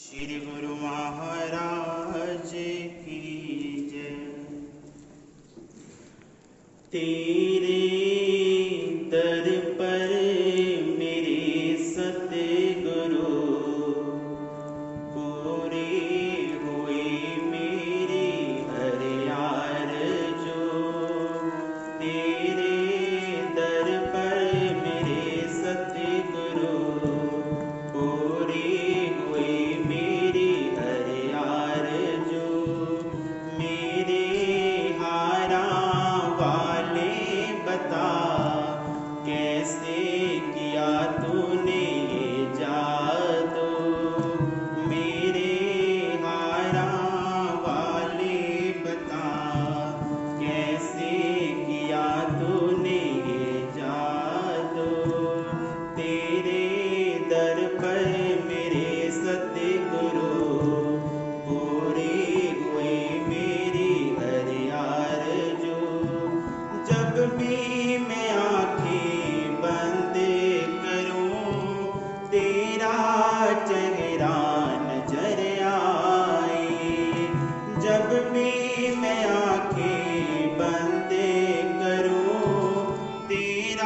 श्री गुरु महाराज की जय। तेरे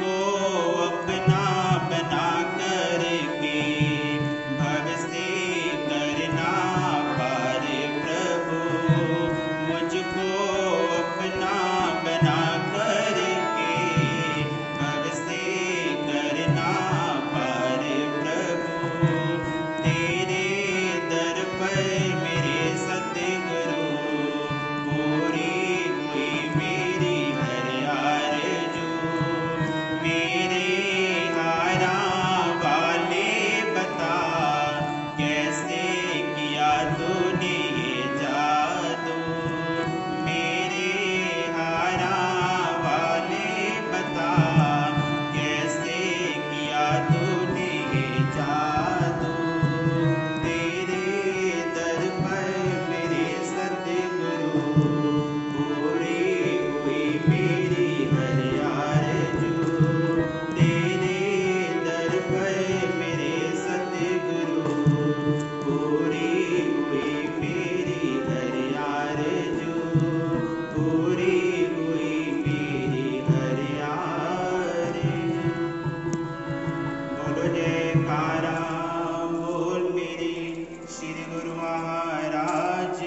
Lord.